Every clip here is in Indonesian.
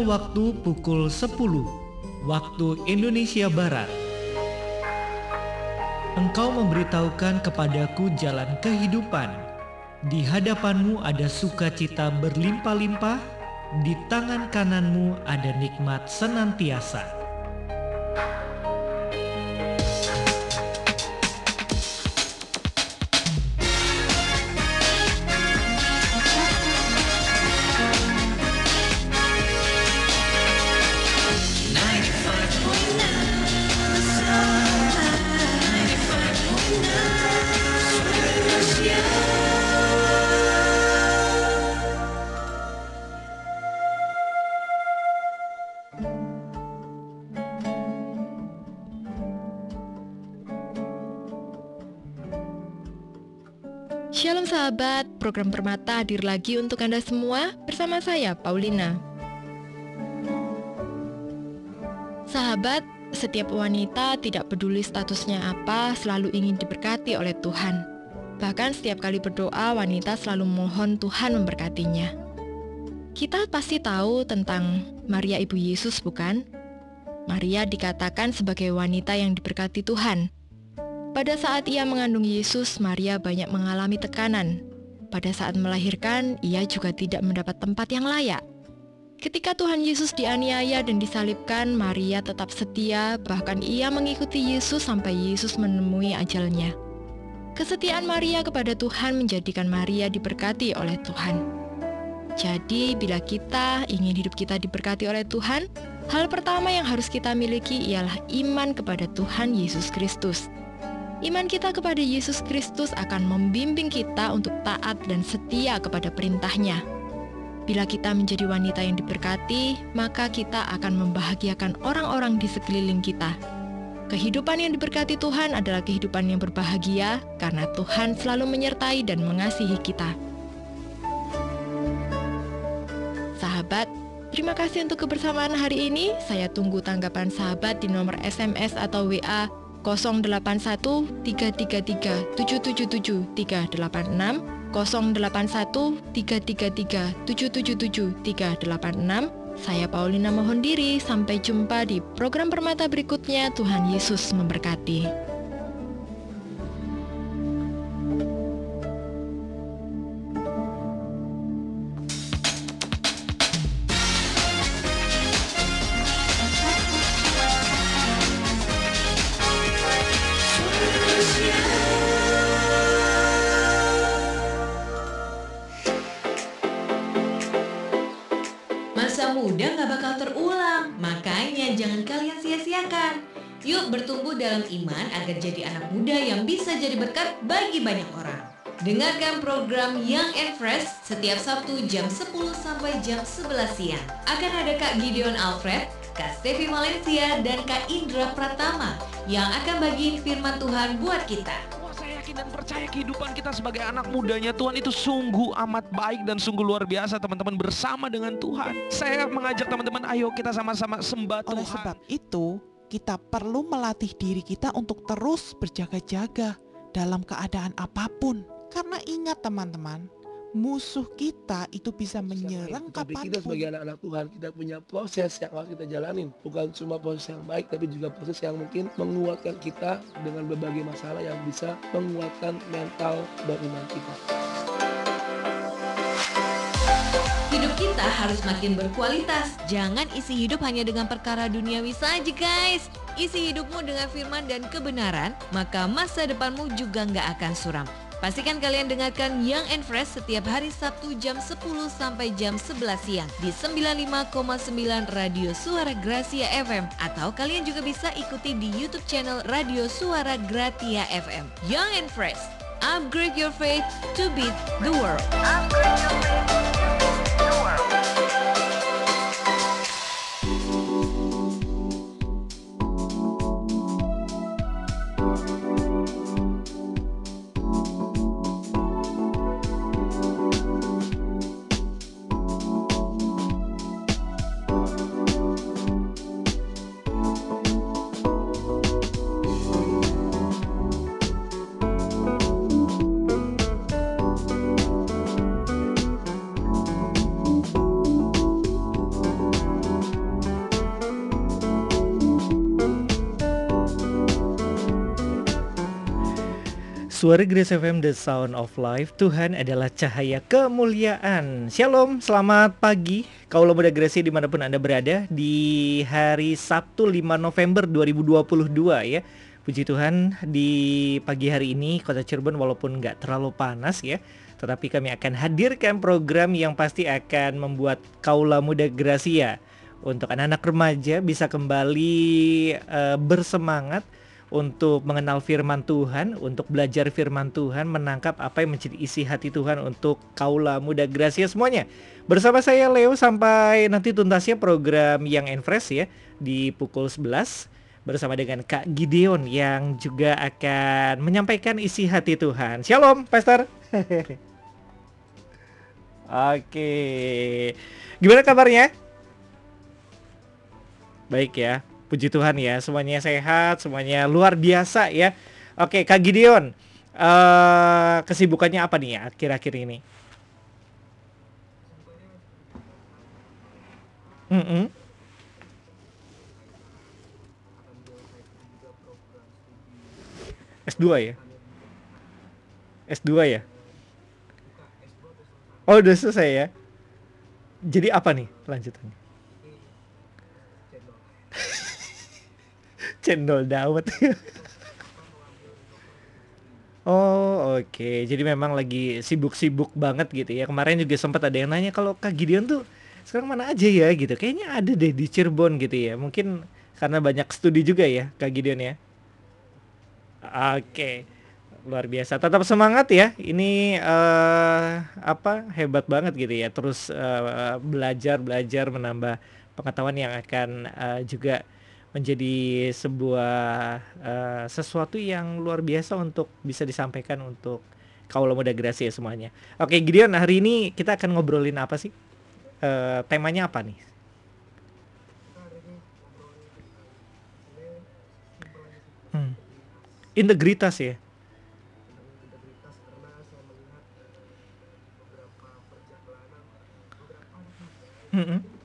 Waktu pukul 10 waktu Indonesia Barat. Engkau memberitahukan kepadaku jalan kehidupan. Di hadapanmu ada sukacita berlimpah-limpah, di tangan kananmu ada nikmat senantiasa. Program Permata hadir lagi untuk Anda semua bersama saya Paulina. Sahabat, setiap wanita tidak peduli statusnya apa selalu ingin diberkati oleh Tuhan. Bahkan setiap kali berdoa wanita selalu mohon Tuhan memberkatinya. Kita pasti tahu tentang Maria Ibu Yesus bukan? Maria dikatakan sebagai wanita yang diberkati Tuhan pada saat ia mengandung Yesus, Maria banyak mengalami tekanan. Pada saat melahirkan, ia juga tidak mendapat tempat yang layak. Ketika Tuhan Yesus dianiaya dan disalibkan, Maria tetap setia, bahkan ia mengikuti Yesus sampai Yesus menemui ajalnya. Kesetiaan Maria kepada Tuhan menjadikan Maria diberkati oleh Tuhan. Jadi, bila kita ingin hidup kita diberkati oleh Tuhan, hal pertama yang harus kita miliki ialah iman kepada Tuhan Yesus Kristus. Iman kita kepada Yesus Kristus akan membimbing kita untuk taat dan setia kepada perintahnya. Bila kita menjadi wanita yang diberkati, maka kita akan membahagiakan orang-orang di sekeliling kita. Kehidupan yang diberkati Tuhan adalah kehidupan yang berbahagia karena Tuhan selalu menyertai dan mengasihi kita. Sahabat, terima kasih untuk kebersamaan hari ini. Saya tunggu tanggapan sahabat di nomor SMS atau WA 081 333 777 386 081 333 777 386 Saya Paulina mohon diri sampai jumpa di program permata berikutnya Tuhan Yesus memberkati. Dalam iman agar jadi anak muda yang bisa jadi berkat bagi banyak orang. Dengarkan program Young and Fresh setiap Sabtu jam 10 sampai jam 11 siang. Akan ada Kak Gideon Alfred, Kak Stevi Valencia, dan Kak Indra Pratama yang akan bagi firman Tuhan buat kita yakin dan percaya kehidupan kita sebagai anak mudanya Tuhan itu sungguh amat baik dan sungguh luar biasa teman-teman bersama dengan Tuhan. Saya mengajak teman-teman ayo kita sama-sama sembah Tuhan. Oleh sebab itu kita perlu melatih diri kita untuk terus berjaga-jaga dalam keadaan apa pun. Karena ingat teman-teman, musuh kita itu bisa menyerang tapi kita sebagai anak-anak Tuhan. Kita punya proses yang harus kita jalanin. Bukan cuma proses yang baik tapi juga proses yang mungkin menguatkan kita dengan berbagai masalah yang bisa menguatkan mental beriman kita kita harus makin berkualitas. Jangan isi hidup hanya dengan perkara duniawi saja guys. Isi hidupmu dengan firman dan kebenaran, maka masa depanmu juga nggak akan suram. Pastikan kalian dengarkan Young and Fresh setiap hari Sabtu jam 10 sampai jam 11 siang di 95,9 Radio Suara Gracia FM atau kalian juga bisa ikuti di YouTube channel Radio Suara Gratia FM. Young and Fresh, upgrade your faith to beat the world. Suara Grace FM The Sound of Life Tuhan adalah cahaya kemuliaan. Shalom, selamat pagi. Kaulah muda Grace di mana pun Anda berada Di hari Sabtu 5 November 2022 ya. Puji Tuhan di pagi hari ini kota Cirebon walaupun nggak terlalu panas ya Tetapi kami akan hadirkan program yang pasti akan membuat Kaula Muda Gracia Untuk anak-anak remaja bisa kembali uh, bersemangat untuk mengenal firman Tuhan, untuk belajar firman Tuhan, menangkap apa yang menjadi isi hati Tuhan untuk kaula muda Gracia semuanya. Bersama saya Leo sampai nanti tuntasnya program yang Enfresh ya di pukul 11 bersama dengan Kak Gideon yang juga akan menyampaikan isi hati Tuhan. Shalom, Pastor. Oke. Gimana kabarnya? Baik ya. Puji Tuhan ya, semuanya sehat, semuanya luar biasa ya. Oke, Kak Gideon, uh, kesibukannya apa nih ya akhir-akhir ini? Mm -mm. S2 ya? S2 ya? Oh udah selesai ya? Jadi apa nih lanjutannya? cendol dawet Oh oke, okay. jadi memang lagi sibuk-sibuk banget gitu ya. Kemarin juga sempat ada yang nanya kalau Kak Gideon tuh sekarang mana aja ya gitu. Kayaknya ada deh di Cirebon gitu ya. Mungkin karena banyak studi juga ya Kak Gideon ya. Oke, okay. luar biasa. Tetap semangat ya. Ini uh, apa hebat banget gitu ya. Terus uh, belajar belajar menambah pengetahuan yang akan uh, juga menjadi sebuah uh, sesuatu yang luar biasa untuk bisa disampaikan untuk kaulah muda Gracia semuanya. Oke, Gideon, hari ini kita akan ngobrolin apa sih? Uh, temanya apa nih? Hmm. Integritas ya. Hmm. -hmm.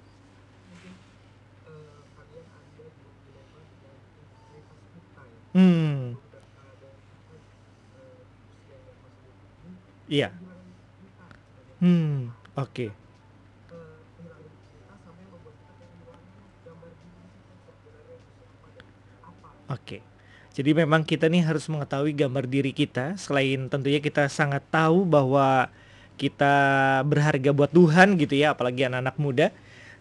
Hmm. Iya. Hmm, oke. Okay. Oke. Okay. Jadi memang kita nih harus mengetahui gambar diri kita selain tentunya kita sangat tahu bahwa kita berharga buat Tuhan gitu ya, apalagi anak-anak muda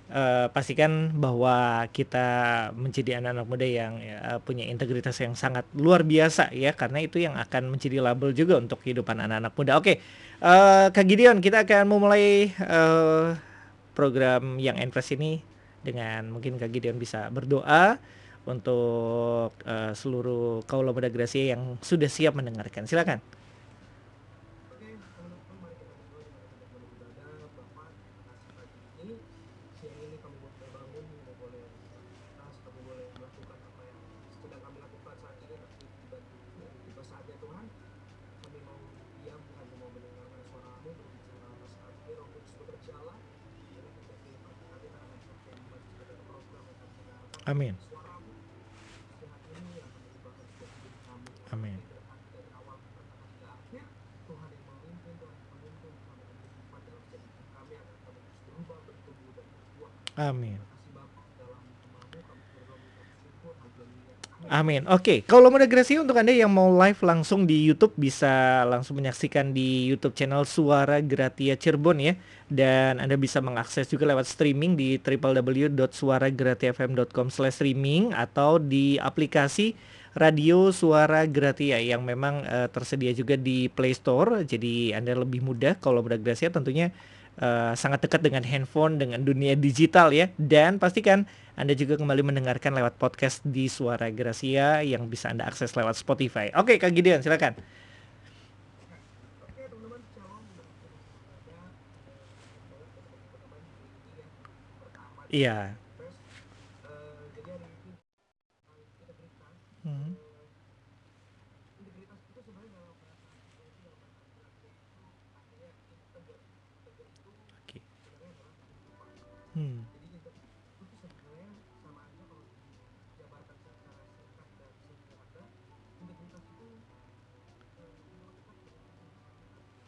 uh, pastikan bahwa kita menjadi anak-anak muda yang ya, punya integritas yang sangat luar biasa ya karena itu yang akan menjadi label juga untuk kehidupan anak-anak muda. Oke, uh, Kak Gideon kita akan memulai uh, program yang Enfresh ini dengan mungkin Kak Gideon bisa berdoa untuk uh, seluruh kaula muda Gracia yang sudah siap mendengarkan. Silakan. Amin. Amin. Amin. Oke, okay. kalau mau Gracia untuk Anda yang mau live langsung di YouTube bisa langsung menyaksikan di YouTube channel Suara Gratia Cirebon ya. Dan Anda bisa mengakses juga lewat streaming di www.suaragratiafm.com/streaming atau di aplikasi Radio Suara Gratia yang memang uh, tersedia juga di Play Store. Jadi Anda lebih mudah kalau muda Gracia tentunya uh, sangat dekat dengan handphone dengan dunia digital ya. Dan pastikan anda juga kembali mendengarkan lewat podcast di Suara Gracia yang bisa Anda akses lewat Spotify. Oke, Kak Gideon, silakan. Iya. Hmm. Oke. Hmm.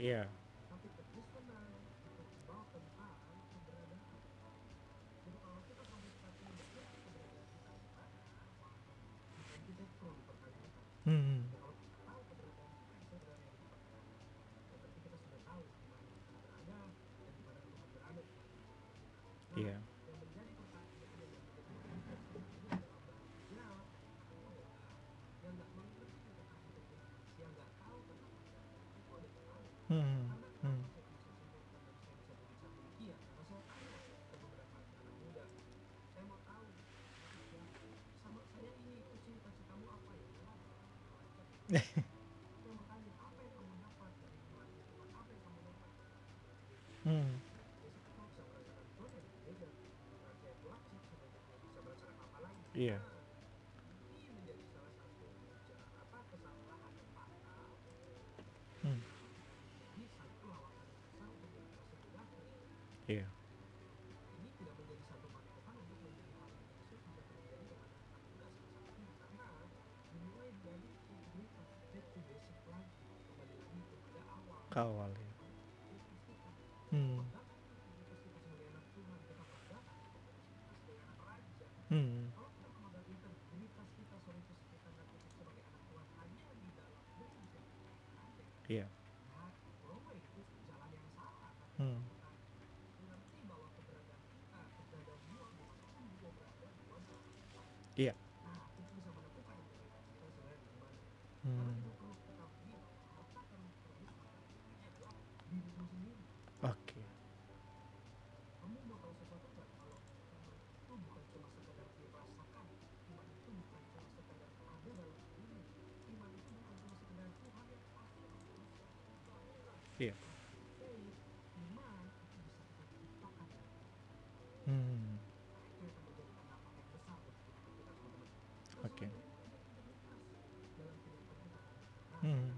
Iya. Hmm. Hmm. Iya. Hmm. Iya. Kawal ya. Hmm. Hmm. Iya. Hmm. Iya. Hmm. Oke. Iya. Hmm. Oke. Hmm.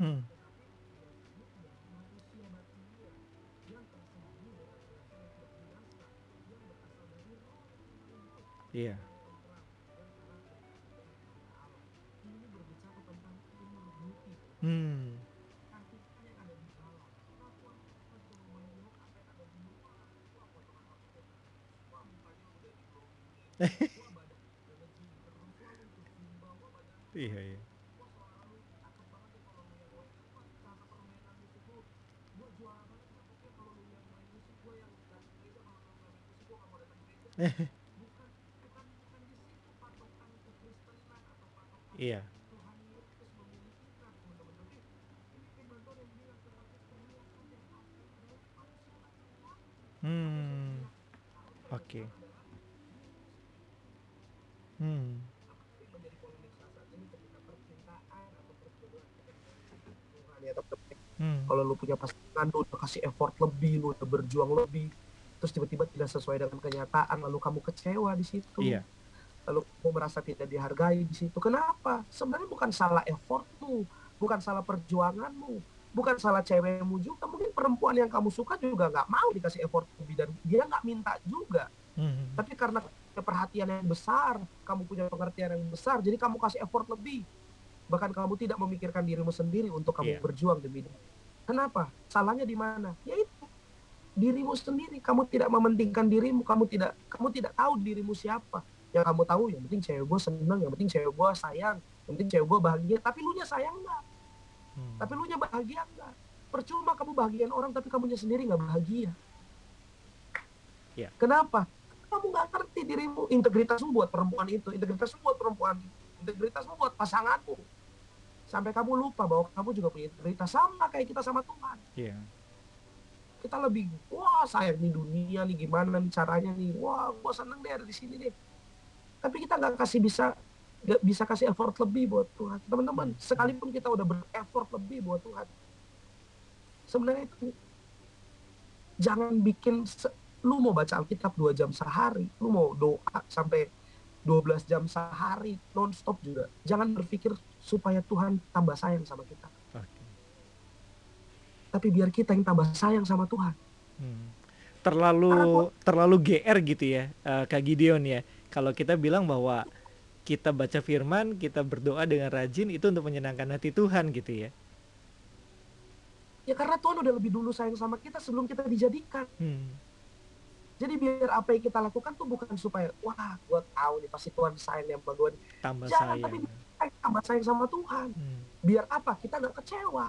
Hmm. Iya. Hmm. Iya, iya. Iya. Hmm. Oke. Hmm. Hmm. kalau lu punya pasangan lu udah kasih effort lebih lu udah berjuang lebih terus tiba-tiba tidak sesuai dengan kenyataan lalu kamu kecewa di situ. Iya. lalu kamu merasa tidak dihargai di situ. Kenapa? Sebenarnya bukan salah effortmu bukan salah perjuanganmu bukan salah cewekmu juga. Mungkin perempuan yang kamu suka juga nggak mau dikasih effort lebih dan dia nggak minta juga. Hmm. tapi karena perhatian yang besar kamu punya pengertian yang besar jadi kamu kasih effort lebih. Bahkan kamu tidak memikirkan dirimu sendiri untuk kamu Iya. berjuang demi dia kenapa? Salahnya di mana? Ya itu dirimu sendiri kamu tidak mementingkan dirimu kamu tidak kamu tidak tahu dirimu siapa yang kamu tahu yang penting cewek gue seneng yang penting cewek gue sayang yang penting cewek gue bahagia tapi lu nya sayang nggak Hmm. Tapi lu nya bahagia enggak? Percuma kamu bahagiain orang tapi kamunya sendiri nggak bahagia. Ya. Kenapa? Kamu nggak ngerti dirimu, integritasmu buat perempuan itu, integritasmu buat perempuan itu, integritasmu buat pasanganmu. Sampai kamu lupa bahwa kamu juga punya integritas sama kayak kita sama Tuhan. Iya. Kita lebih, wah sayang nih dunia nih gimana nih caranya nih, wah gua seneng deh ada di sini deh. Tapi kita nggak kasih bisa nggak bisa kasih effort lebih buat Tuhan. Teman-teman, sekalipun kita udah ber-effort lebih buat Tuhan, sebenarnya itu jangan bikin lu mau baca Alkitab dua jam sehari, lu mau doa sampai 12 jam sehari nonstop juga. Jangan berpikir supaya Tuhan tambah sayang sama kita. Tapi biar kita yang tambah sayang sama Tuhan. Hmm. Terlalu terlalu GR gitu ya, eh, Kak Gideon ya. Kalau kita bilang bahwa kita baca firman, kita berdoa dengan rajin itu untuk menyenangkan hati Tuhan gitu ya. Ya karena Tuhan udah lebih dulu sayang sama kita sebelum kita dijadikan. Hmm. Jadi biar apa yang kita lakukan tuh bukan supaya wah gua tahu nih pasti Tuhan sayang nih sama gua. Tambah Jangan, sayang. tapi tambah sayang sama Tuhan. Hmm. Biar apa? Kita nggak kecewa.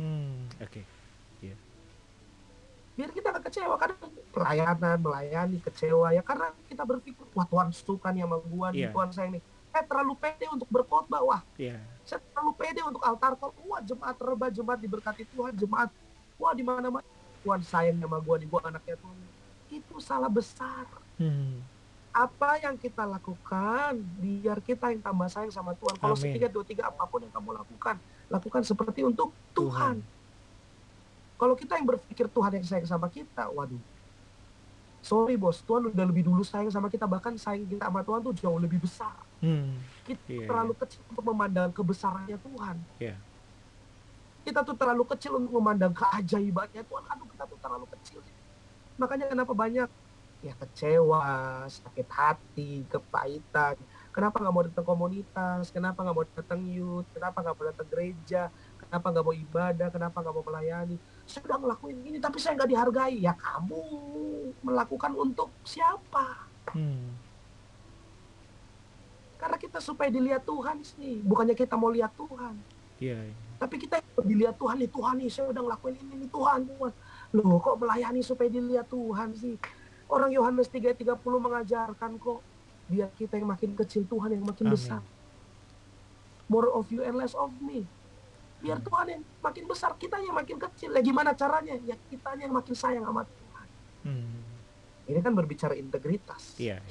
Hmm. Oke. Biar kita nggak kecewa karena pelayanan, melayani kecewa ya karena kita berpikir wah Tuhan suka nih sama gua nih, Iya. Tuhan sayang nih. Eh terlalu pede untuk berkhotbah, wah Iya. saya terlalu pede untuk altar call. Wah jemaat terba, jemaat diberkati Tuhan, jemaat. Wah di mana mana Tuhan sayang sama gua nih, gua anaknya Tuhan. Itu salah besar. Hmm. Apa yang kita lakukan biar kita yang tambah sayang sama Tuhan. Kalau setiga dua tiga apa pun yang kamu lakukan, lakukan seperti untuk Tuhan. Tuhan. Kalau kita yang berpikir Tuhan yang sayang sama kita, waduh. Sorry bos, Tuhan udah lebih dulu sayang sama kita, bahkan sayang kita sama Tuhan tuh jauh lebih besar. Hmm. Kita Iya, terlalu kecil untuk memandang kebesarannya Tuhan. Iya. Kita tuh terlalu kecil untuk memandang keajaibannya Tuhan. Aduh, kita tuh terlalu kecil. Makanya kenapa banyak ya kecewa, sakit hati, kepahitan. Kenapa nggak mau datang komunitas? Kenapa nggak mau datang youth? Kenapa nggak mau datang gereja? Kenapa nggak mau ibadah? Kenapa nggak mau melayani? Saya udah ngelakuin ini, tapi saya nggak dihargai. Ya kamu melakukan untuk siapa? Hmm. Karena kita supaya dilihat Tuhan sih, bukannya kita mau lihat Tuhan. Iya. iya. Tapi kita dilihat Tuhan nih, Tuhan nih, saya udah ngelakuin ini nih, Tuhan, Tuhan. Loh, kok melayani supaya dilihat Tuhan sih? Orang Yohanes 3:30 mengajarkan kok, biar kita yang makin kecil, Tuhan yang makin Amin. besar. More of you and less of me. Biar. Tuhan yang makin besar, kita yang makin kecil. Ya gimana caranya? Ya kita yang makin sayang sama Tuhan. Hmm. Ini kan berbicara integritas. Iya.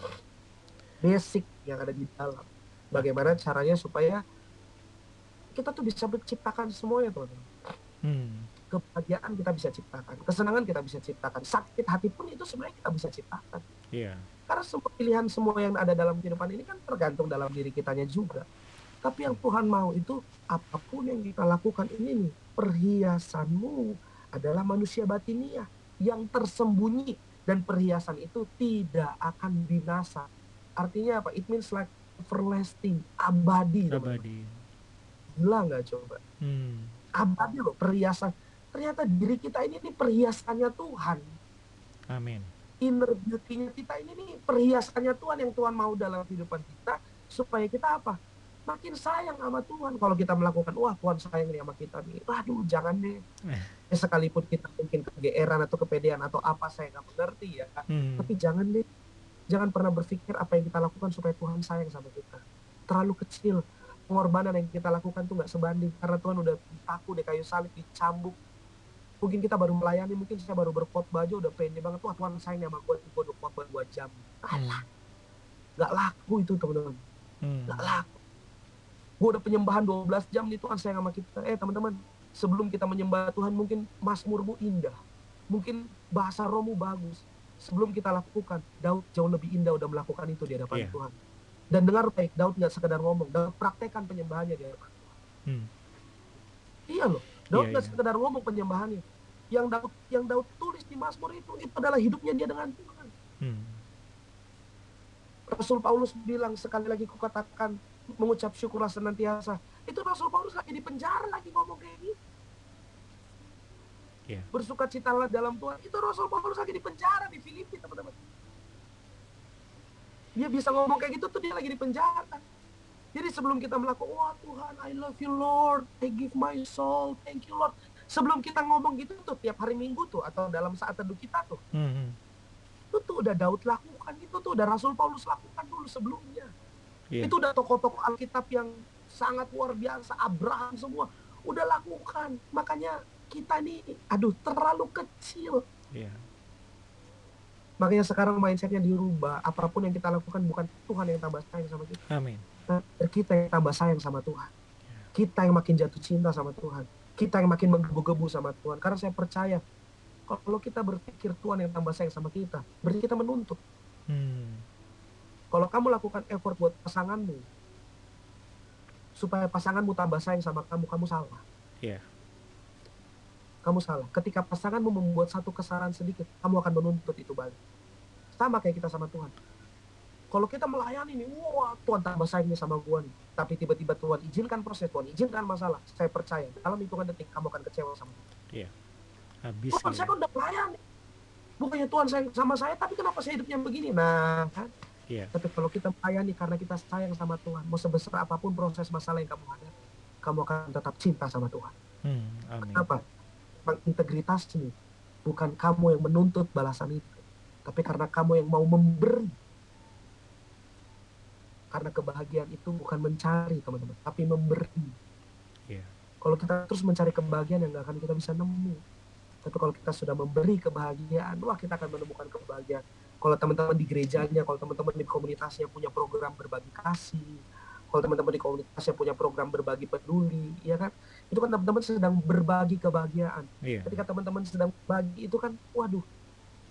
Basic yang ada di dalam. Bagaimana caranya supaya kita tuh bisa menciptakan semuanya, teman-teman. Hmm. kebahagiaan kita bisa ciptakan, kesenangan kita bisa ciptakan, sakit hati pun itu sebenarnya kita bisa ciptakan. Iya. Karena semua pilihan semua yang ada dalam kehidupan ini kan tergantung dalam diri kitanya juga. Tapi yang Tuhan mau itu apa pun yang kita lakukan ini nih, perhiasanmu adalah manusia batiniah yang tersembunyi dan perhiasan itu tidak akan binasa. Artinya apa? It means like everlasting, abadi. Abadi. Gila nggak coba? Hmm. Abadi loh perhiasan. Ternyata diri kita ini nih perhiasannya Tuhan. Amin. Inner beauty-nya kita ini nih perhiasannya Tuhan yang Tuhan mau dalam kehidupan kita supaya kita apa? Makin sayang sama Tuhan. Kalau kita melakukan, wah Tuhan sayang nih sama kita nih. Waduh, jangan deh. Ya, sekalipun kita mungkin kegeeran atau kepedean atau apa saya nggak mengerti ya. Hmm. Tapi jangan deh. Jangan pernah berpikir apa yang kita lakukan supaya Tuhan sayang sama kita. Terlalu kecil. Pengorbanan yang kita lakukan tuh nggak sebanding. Karena Tuhan udah paku deh kayu salib, dicambuk. Mungkin kita baru melayani, mungkin saya baru berkhotbah aja udah pede banget. Wah Tuhan sayang sama gue, gue udah khotbah 2 jam. Alah, nggak laku itu teman-teman. Hmm. Nggak laku. Gue udah penyembahan 12 jam nih Tuhan sayang sama kita. Eh teman-teman, sebelum kita menyembah Tuhan mungkin Mazmurmu indah. Mungkin bahasa rohmu bagus. Sebelum kita lakukan, Daud jauh lebih indah udah melakukan itu di hadapan Iya. Tuhan. Dan dengar baik, Daud nggak sekedar ngomong, Daud praktekkan penyembahannya di hadapan Tuhan. Hmm. Iya loh, Daud Iya, nggak iya. sekedar ngomong penyembahannya. Yang Daud yang Daud tulis di Mazmur itu, itu adalah hidupnya dia dengan Tuhan. Hmm. Rasul Paulus bilang sekali lagi kukatakan mengucap syukurlah senantiasa. Itu Rasul Paulus lagi di penjara lagi ngomong kayak gitu. Iya. Bersuka citalah dalam Tuhan. Itu Rasul Paulus lagi di penjara di Filipi teman-teman. Dia bisa ngomong kayak gitu tuh dia lagi di penjara. Jadi sebelum kita melakukan, wah Tuhan, I love you Lord, I give my soul, thank you Lord. Sebelum kita ngomong gitu tuh tiap hari Minggu tuh atau dalam saat teduh kita tuh, Hmm. itu tuh udah Daud lakukan, itu tuh udah Rasul Paulus lakukan dulu sebelumnya. Iya. Itu udah tokoh-tokoh Alkitab yang sangat luar biasa, Abraham semua udah lakukan. Makanya kita nih, aduh terlalu kecil. Iya. Makanya sekarang mindsetnya dirubah. Apa pun yang kita lakukan bukan Tuhan yang tambah sayang sama kita. Amin. Tapi kita yang tambah sayang sama Tuhan. Kita yang makin jatuh cinta sama Tuhan. Kita yang makin menggebu-gebu sama Tuhan. Karena saya percaya kalau kita berpikir Tuhan yang tambah sayang sama kita, berarti kita menuntut. Hmm. Kalau kamu lakukan effort buat pasanganmu, supaya pasanganmu tambah sayang sama kamu, kamu salah. Iya. Kamu salah. Ketika pasanganmu membuat satu kesalahan sedikit, kamu akan menuntut itu balik. Sama kayak kita sama Tuhan. Kalau kita melayani nih, wah Tuhan tambah sayang nih sama gua nih. Tapi tiba-tiba Tuhan izinkan proses, Tuhan izinkan masalah. Saya percaya, dalam hitungan detik kamu akan kecewa sama Tuhan. Habis Tuhan, ya. saya kan udah melayani. Bukannya Tuhan sayang sama saya, tapi kenapa saya hidupnya begini? Nah, kan? Iya. Tapi kalau kita melayani karena kita sayang sama Tuhan, mau sebesar apa pun proses masalah yang kamu hadapi, kamu akan tetap cinta sama Tuhan. Hmm. Amin. Kenapa? Bang integritas ini bukan kamu yang menuntut balasan itu, tapi karena kamu yang mau memberi. Karena kebahagiaan itu bukan mencari teman-teman, tapi memberi. Iya. Kalau kita terus mencari kebahagiaan yang nggak akan kita bisa nemu. Tapi kalau kita sudah memberi kebahagiaan, wah kita akan menemukan kebahagiaan. Kalau teman-teman di gerejanya, kalau teman-teman di komunitasnya punya program berbagi kasih, kalau teman-teman di komunitasnya punya program berbagi peduli, ya kan? Itu kan teman-teman sedang berbagi kebahagiaan. Iya. Ketika teman-teman sedang bagi itu kan, waduh,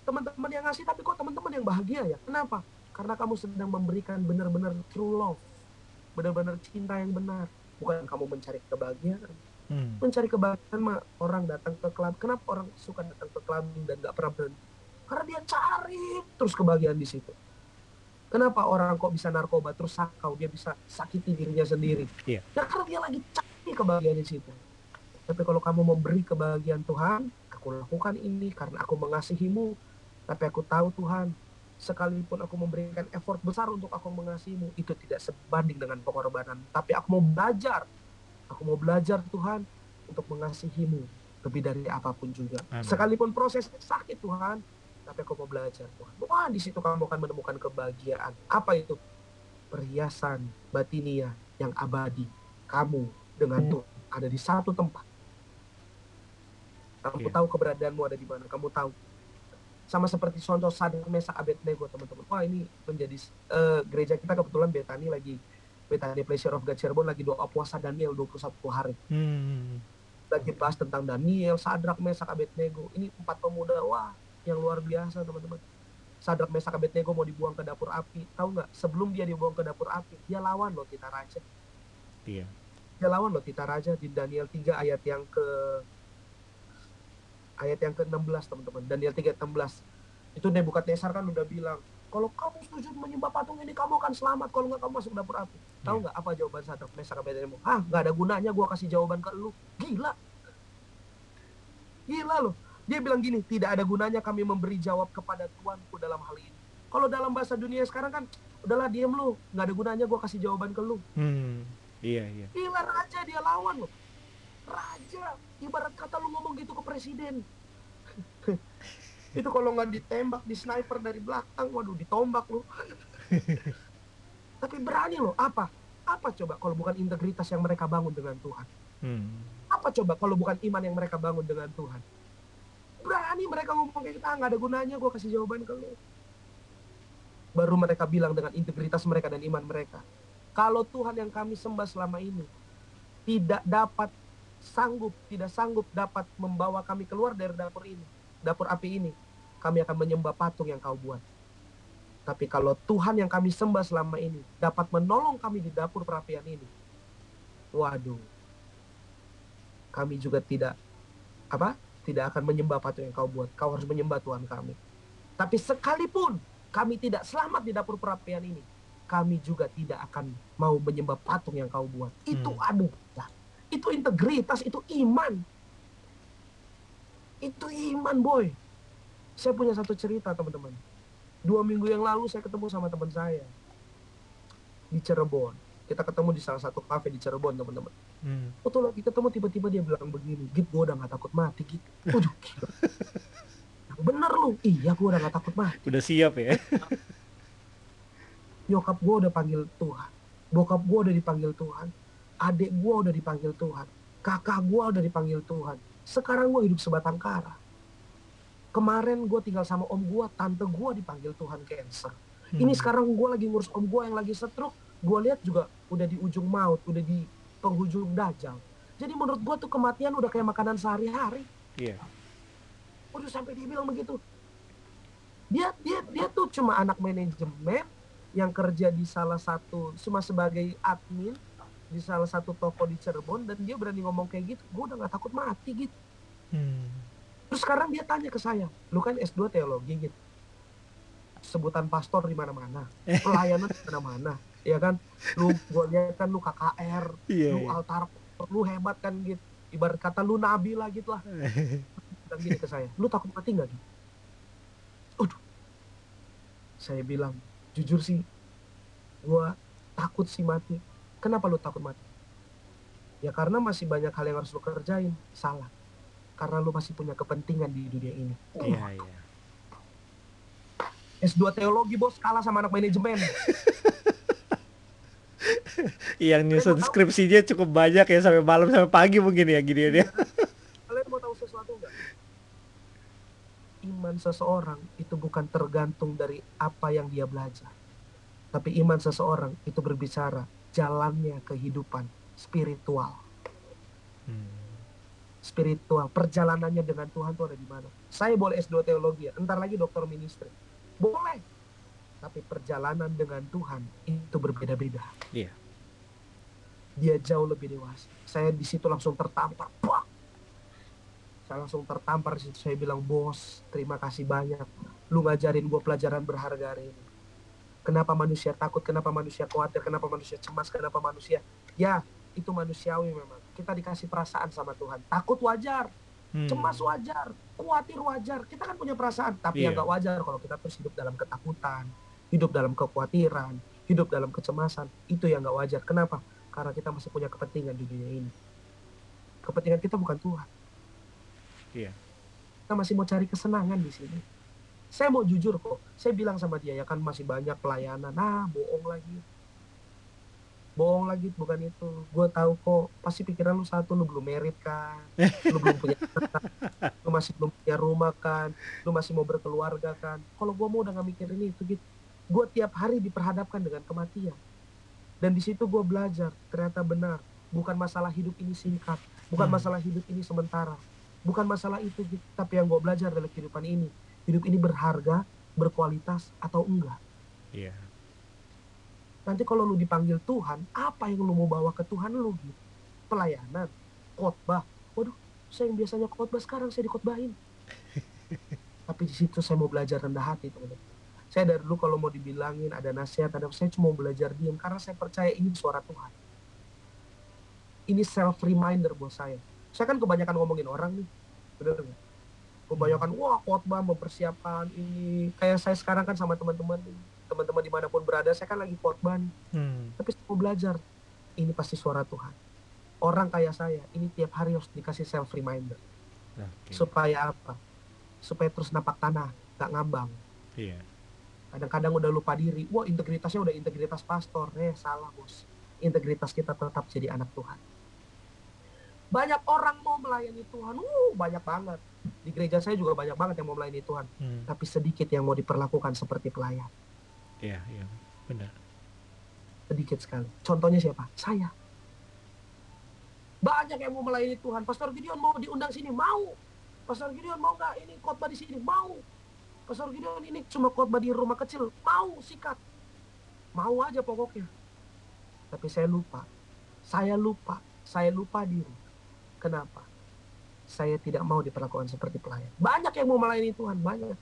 teman-teman yang ngasih tapi kok teman-teman yang bahagia ya? Kenapa? Karena kamu sedang memberikan benar-benar true love, benar-benar cinta yang benar. Bukan kamu mencari kebahagiaan. Hmm. Mencari kebahagiaan mah orang datang ke klub. Kenapa orang suka datang ke klub dan nggak pernah berhenti? Karena dia cari terus kebahagiaan di situ. Kenapa orang kok bisa narkoba terus sakau, dia bisa sakiti dirinya sendiri? Iya. Ya karena dia lagi cari kebahagiaan di situ. Tapi kalau kamu memberi kebahagiaan Tuhan, aku lakukan ini karena aku mengasihimu. Tapi aku tahu Tuhan, sekalipun aku memberikan effort besar untuk aku mengasihimu, itu tidak sebanding dengan pengorbanan. Tapi aku mau belajar. Aku mau belajar Tuhan untuk mengasihimu lebih dari apa pun juga. Amin. Sekalipun proses sakit Tuhan, tapi aku mau belajar Tuhan. Wah, di situ kamu akan menemukan kebahagiaan. Apa itu? Perhiasan batinia yang abadi. Kamu dengan Tuhan ada di satu tempat. Kamu Iya. tahu keberadaanmu ada di mana. Kamu tahu. Sama seperti contoh Sadar Mesa Abednego teman-teman. Wah ini menjadi eh, gereja kita kebetulan Betani lagi Betani Pleasure of God Cirebon lagi doa puasa Daniel 21 hari Hmm. lagi bahas tentang Daniel, Sadrak, Mesak, Abednego. Ini empat pemuda, wah, yang luar biasa teman-teman. Sadrak, Mesak, Abednego mau dibuang ke dapur api. Tahu nggak? Sebelum dia dibuang ke dapur api, dia lawan loh Tita Raja. Iya. Dia lawan loh Tita Raja di Daniel 3 ayat yang ke ayat yang ke-16 teman-teman. Daniel 3 ayat 16. Itu Nebukadnezar kan udah bilang, kalau kamu sujud menyembah patung ini kamu akan selamat kalau nggak kamu masuk dapur api. Tahu Iya. nggak apa jawaban Sadrak, Mesak, Abednego? Hah, nggak ada gunanya gua kasih jawaban ke lu. Gila. Gila loh. Dia bilang gini, tidak ada gunanya kami memberi jawab kepada Tuanku dalam hal ini. Kalau dalam bahasa dunia sekarang kan, udahlah diem lu, nggak ada gunanya gua kasih jawaban ke lu. Hmm. Iya, iya. Gila raja dia lawan loh. Raja, ibarat kata lu ngomong gitu ke presiden. itu kalau nggak ditembak di sniper dari belakang, waduh ditombak lu. Tapi berani loh, apa? Apa coba kalau bukan integritas yang mereka bangun dengan Tuhan? Hmm. Apa coba kalau bukan iman yang mereka bangun dengan Tuhan? Berani mereka ngomong kayak kita, "Ah, nggak ada gunanya gue kasih jawaban ke lu. Baru mereka bilang dengan integritas mereka dan iman mereka. Kalau Tuhan yang kami sembah selama ini tidak dapat sanggup, tidak sanggup dapat membawa kami keluar dari dapur ini, dapur api ini, kami akan menyembah patung yang kau buat. Tapi kalau Tuhan yang kami sembah selama ini dapat menolong kami di dapur perapian ini, waduh, kami juga tidak apa? Tidak akan menyembah patung yang kau buat. Kau harus menyembah Tuhan kami. Tapi sekalipun kami tidak selamat di dapur perapian ini, kami juga tidak akan mau menyembah patung yang kau buat. Itu aduh, ya. itu integritas, itu iman. Itu iman, boy. Saya punya satu cerita, teman-teman. Dua minggu yang lalu saya ketemu sama teman saya di Cirebon. Kita ketemu di salah satu kafe di Cirebon teman-teman Hmm. Waktu lagi ketemu tiba-tiba dia bilang begini, Git gue udah gak takut mati Git. Waduh gila. Bener lu, iya gue udah gak takut mati. Udah siap ya. Nyokap gue udah panggil Tuhan. Bokap gue udah dipanggil Tuhan. Adik gue udah dipanggil Tuhan. Kakak gue udah dipanggil Tuhan. Sekarang gue hidup sebatang kara. Kemarin gue tinggal sama om gue, tante gue dipanggil Tuhan cancer. Ini Hmm. sekarang gue lagi ngurus om gue yang lagi stroke. Gue lihat juga udah di ujung maut, udah di penghujung dajjal. Jadi menurut gue tuh kematian udah kayak makanan sehari-hari. Iya. Udah sampai dia bilang begitu. Dia dia dia tuh cuma anak manajemen yang kerja di salah satu cuma sebagai admin di salah satu toko di Cirebon dan dia berani ngomong kayak gitu. Gue udah gak takut mati gitu. Hmm. Terus sekarang dia tanya ke saya, lu kan S2 teologi gitu. Sebutan pastor di mana-mana, pelayanan di mana-mana, ya kan? Lu gua lihat kan lu KKR, Iya. lu altar, lu hebat kan gitu. Ibarat kata lu nabi lah gitu lah. Bilang gini ke saya, lu takut mati nggak gitu? Aduh. Saya bilang, jujur sih, gua takut sih mati. Kenapa lu takut mati? Ya karena masih banyak hal yang harus lu kerjain. Salah. Karena lu masih punya kepentingan di dunia ini. Iya, iya. S2 teologi bos kalah sama anak manajemen. Yang nyusun skripsinya cukup banyak ya sampai malam sampai pagi mungkin ya gini ya. Kalian mau tahu sesuatu nggak? Iman seseorang itu bukan tergantung dari apa yang dia belajar. Tapi iman seseorang itu berbicara jalannya kehidupan spiritual. Hmm. Spiritual, perjalanannya dengan Tuhan tuh ada di mana. Saya boleh S2 teologi ya, entar lagi dokter ministry. Boleh. Tapi perjalanan dengan Tuhan itu berbeda-beda. Iya. Dia jauh lebih dewasa. Saya di situ langsung tertampar. Wah! Saya langsung tertampar di situ. Saya bilang, bos, terima kasih banyak. Lu ngajarin gue pelajaran berharga hari ini. Kenapa manusia takut, kenapa manusia khawatir, kenapa manusia cemas, kenapa manusia... Ya, itu manusiawi memang. Kita dikasih perasaan sama Tuhan. Takut wajar, Hmm. cemas wajar, khawatir wajar. Kita kan punya perasaan, tapi yang Iya. nggak wajar kalau kita terus hidup dalam ketakutan, hidup dalam kekhawatiran, hidup dalam kecemasan. Itu yang nggak wajar. Kenapa? Karena kita masih punya kepentingan di dunia ini. Kepentingan kita bukan Tuhan. Iya. Kita masih mau cari kesenangan di sini. Saya mau jujur kok. Saya bilang sama dia ya kan masih banyak pelayanan. Nah, bohong lagi. Bohong lagi bukan itu. Gue tahu kok. Pasti pikiran lu satu lu belum merit kan. Lu belum punya kan. Lu masih belum punya rumah kan. Lu masih mau berkeluarga kan. Kalau gue mau udah gak mikirin itu gitu. Gue tiap hari diperhadapkan dengan kematian. Dan di situ gue belajar. Ternyata benar. Bukan masalah hidup ini singkat. Bukan Hmm. masalah hidup ini sementara. Bukan masalah itu gitu. Tapi yang gue belajar dalam kehidupan ini. Hidup ini berharga, berkualitas atau enggak. Iya. Nanti kalau lu dipanggil Tuhan, apa yang lu mau bawa ke Tuhan lu gitu? Pelayanan, khotbah. Waduh, saya yang biasanya khotbah sekarang saya dikhotbahin. Tapi di situ saya mau belajar rendah hati, teman-teman. Saya dari dulu kalau mau dibilangin ada nasihat, ada saya cuma mau belajar diam karena saya percaya ini suara Tuhan. Ini self reminder buat saya. Saya kan kebanyakan ngomongin orang nih, bener nggak? Kebanyakan wah khotbah mempersiapkan ini. Kayak saya sekarang kan sama teman-teman, teman-teman di mana pun berada, saya kan lagi khotbah nih Hmm. tapi saya mau belajar ini pasti suara Tuhan. Orang kayak saya ini tiap hari harus dikasih self reminder. Oke. supaya apa? Supaya terus napak tanah gak ngambang. Iya. kadang-kadang udah lupa diri wah integritasnya udah integritas pastor. Eh salah bos. Integritas kita tetap jadi anak Tuhan. Banyak orang mau melayani Tuhan. Uh banyak banget. Di gereja saya juga banyak banget yang mau melayani Tuhan. Hmm. tapi sedikit yang mau diperlakukan seperti pelayan Iya, iya. Benar. sedikit sekali. Contohnya siapa? Saya. Banyak yang mau melayani Tuhan. Pastor Gideon mau diundang sini, mau. Pastor Gideon mau nggak ini khotbah di sini, mau. Pastor Gideon ini cuma khotbah di rumah kecil, mau sikat. Mau aja pokoknya. Tapi saya lupa. Saya lupa. Saya lupa diri. Kenapa? Saya tidak mau diperlakukan seperti pelayan. Banyak yang mau melayani Tuhan, banyak.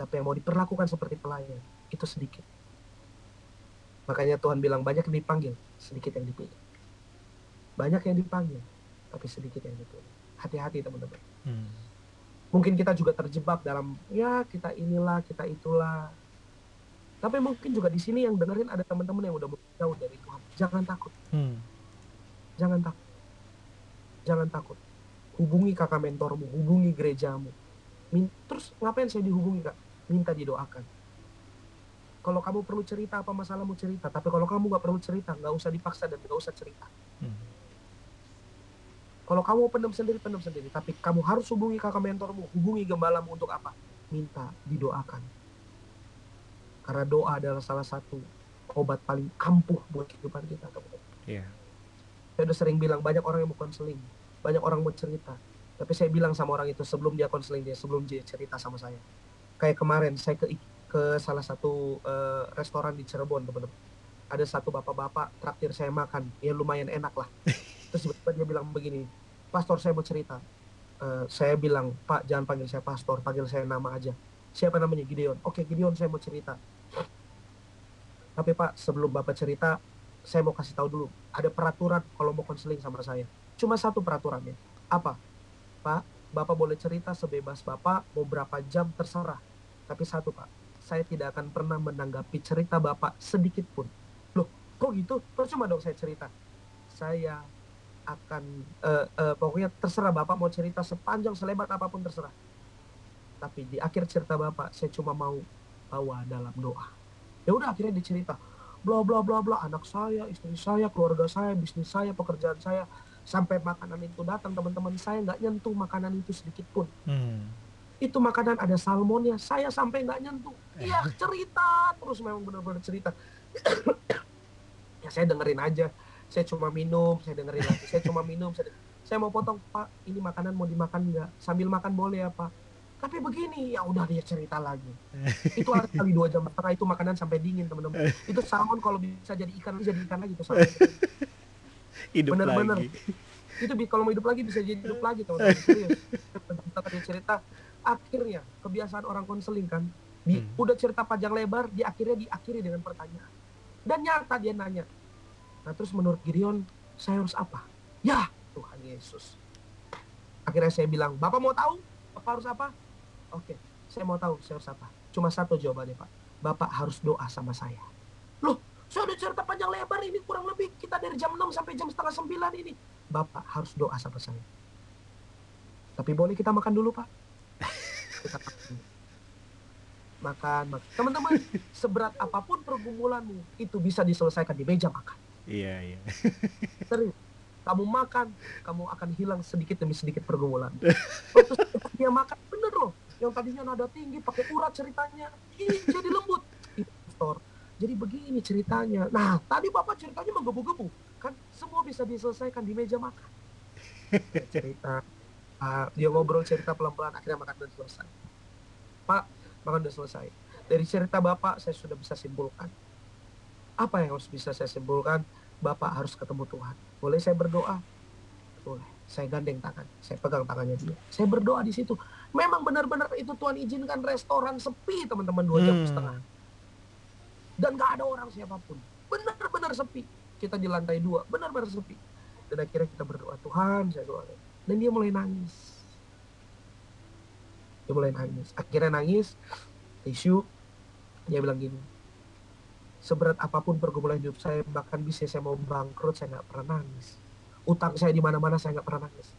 Tapi yang mau diperlakukan seperti pelayan, itu sedikit. Makanya Tuhan bilang banyak yang dipanggil, sedikit yang dipilih. Banyak yang dipanggil, tapi sedikit yang dipilih. Hati-hati teman-teman. Hmm. Mungkin kita juga terjebak dalam ya kita inilah, kita itulah. Tapi mungkin juga di sini yang dengerin ada teman-teman yang udah jauh dari Tuhan. jangan takut Hmm. jangan takut jangan takut hubungi kakak mentormu hubungi gerejamu Min- terus ngapain saya dihubungi kak minta didoakan. Kalau kamu perlu cerita apa masalahmu cerita. Tapi kalau kamu nggak perlu cerita nggak usah dipaksa dan nggak usah cerita. Hmm. kalau kamu pendem sendiri pendem sendiri. Tapi kamu harus hubungi kakak mentormu. Hubungi gembalamu untuk apa? Minta didoakan. Karena doa adalah salah satu obat paling ampuh buat kehidupan kita teman-teman. Iya. saya udah sering bilang banyak orang yang mau konseling. Banyak orang mau cerita. Tapi saya bilang sama orang itu sebelum dia konseling dia sebelum dia cerita sama saya kayak kemarin saya ke ke salah satu eh, restoran di Cirebon teman-teman. Ada satu bapak-bapak traktir saya makan. Ya lumayan enak lah. Terus tiba-tiba dia bilang begini pastor saya mau cerita. Eh, saya bilang pak jangan panggil saya pastor panggil saya nama aja. Siapa namanya? Gideon. Oke Gideon saya mau cerita. Tapi pak sebelum bapak cerita saya mau kasih tahu dulu. Ada peraturan kalau mau konseling sama saya. Cuma satu peraturannya apa? Pak bapak boleh cerita sebebas bapak mau berapa jam terserah tapi satu pak. Saya tidak akan pernah menanggapi cerita bapak sedikit pun. Loh kok gitu? Percuma dong saya cerita. Saya akan eh, eh, pokoknya terserah bapak mau cerita sepanjang selebar apa pun terserah. Tapi di akhir cerita bapak saya cuma mau bawa dalam doa. Ya udah akhirnya dicerita. Bla bla bla bla anak saya istri saya keluarga saya bisnis saya pekerjaan saya. Sampai makanan itu datang teman-teman saya nggak nyentuh makanan itu sedikit pun. Hmm. Itu makanan ada salmonnya. Saya sampai nggak nyentuh. Iya cerita. Terus memang benar-benar cerita. Ya saya dengerin aja. Saya cuma minum saya dengerin lagi. Saya cuma minum saya, saya mau potong pak ini makanan mau dimakan nggak? Sambil makan boleh ya pak. Tapi begini ya udah dia cerita lagi. Itu ada kali dua jam setengah itu makanan sampai dingin teman-teman. Itu salmon kalau bisa jadi ikan bisa jadi ikan lagi tuh salmon. Hidup Bener-bener. lagi. itu kalau mau hidup lagi bisa jadi hidup lagi teman-teman. Serius. Cerita akhirnya kebiasaan orang konseling kan di Hmm. udah cerita panjang lebar di akhirnya diakhiri dengan pertanyaan. Dan nyata dia nanya nah terus menurut Gideon saya harus apa? Ya Tuhan Yesus. Akhirnya saya bilang bapak mau tahu? Bapak harus apa? Oke saya mau tahu saya harus apa. Cuma satu jawabannya pak. Bapak harus doa sama saya. Loh saya udah cerita panjang lebar ini kurang lebih kita dari jam 6 sampai jam setengah 9 ini. Bapak harus doa sama saya. Tapi boleh kita makan dulu pak makan makan. Teman-teman seberat apa pun pergumulanmu itu bisa diselesaikan di meja makan. Iya, iya. serius. Kamu makan kamu akan hilang sedikit demi sedikit pergumulan. Waktu dia makan bener loh. Yang tadinya nada tinggi pakai urat ceritanya. Ih jadi lembut. Jadi begini ceritanya. Nah tadi bapak ceritanya menggebu-gebu. Kan semua bisa diselesaikan di meja makan. Cerita ah, dia ngobrol cerita pelan-pelan akhirnya makan udah selesai pak makan udah selesai dari cerita bapak saya sudah bisa simpulkan apa yang harus bisa saya simpulkan Bapak harus ketemu Tuhan. Boleh saya berdoa? Boleh. Saya gandeng tangan, saya pegang tangannya dia. Saya berdoa di situ. Memang benar-benar itu Tuhan izinkan restoran sepi teman-teman dua jam Hmm. setengah. Dan gak ada orang siapa pun. Benar-benar sepi. Kita di lantai dua, benar-benar sepi. Dan akhirnya kita berdoa, Tuhan saya doa. Dan dia mulai nangis. Dia mulai nangis. Akhirnya nangis, tisu. Dia bilang gini, seberat apa pun pergumulan hidup saya bahkan bisa saya mau bangkrut saya nggak pernah nangis. Utang saya di mana-mana saya nggak pernah nangis.